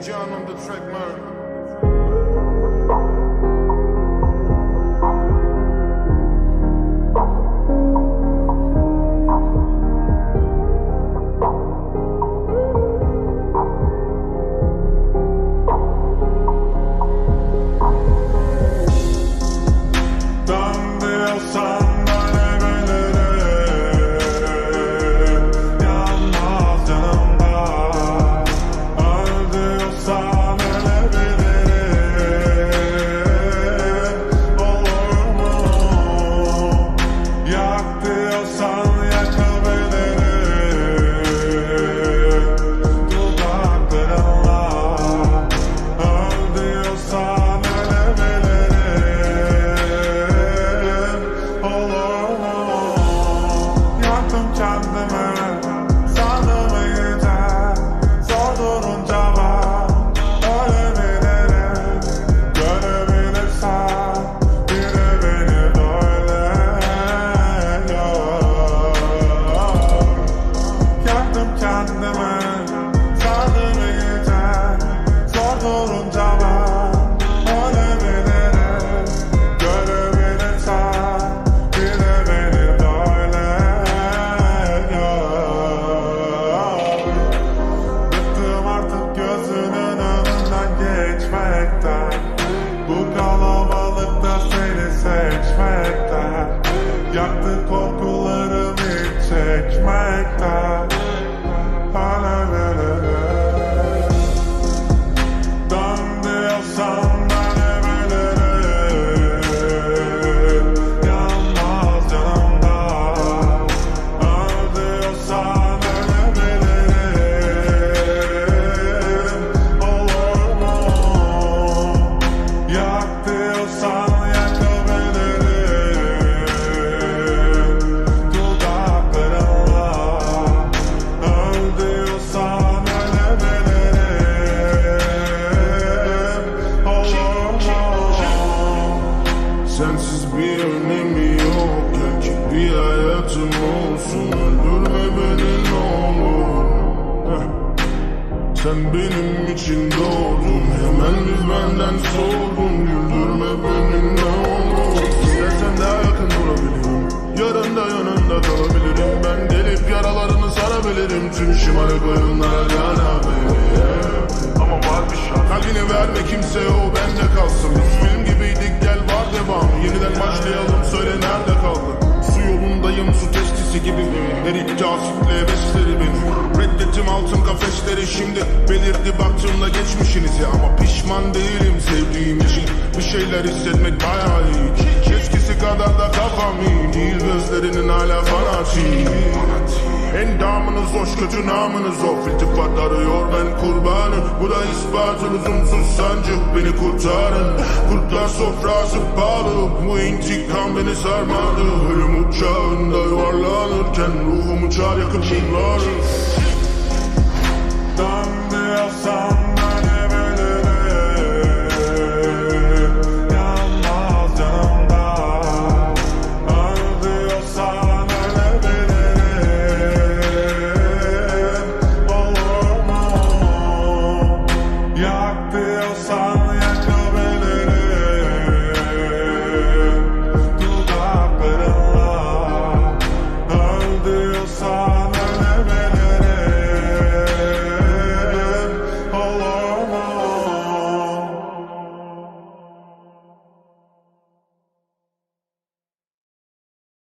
Can on the track man. Çekmekten Hala hayatım olsun Öldürme beni ne olur. Sen benim için doğdun Hemen bir benden soğudun. Güldürme beni ne olur. İstersen daha yakın durabilirim. Yarın da yanında kalabilirim. Ben gelip yaralarını sarabilirim. Tüm şımarık oyunlara canabilirim Ama var bir şart Kalbini verme kimseye o bende testisi gibi Eritti asitle besleri beni Reddettim altın kafesleri şimdi Belirdi baktığımda geçmişinizi. Ama pişman değilim sevdiğim için. Bir şeyler hissetmek bayağı iyi. Eskisi kadar da kafam iyi Değil. Gözlerinin hala fanatik Endamınız hoş kötü namınız o. İltifat arıyor ben kurbanı Bu da ispatı lüzumsuz sancı Beni kurtarın. Kurtlar sofrası pahalı Bu intikam beni sarmadı. Ölüm uçağında yuvarlanırken Ruhum uçar yakıp bunları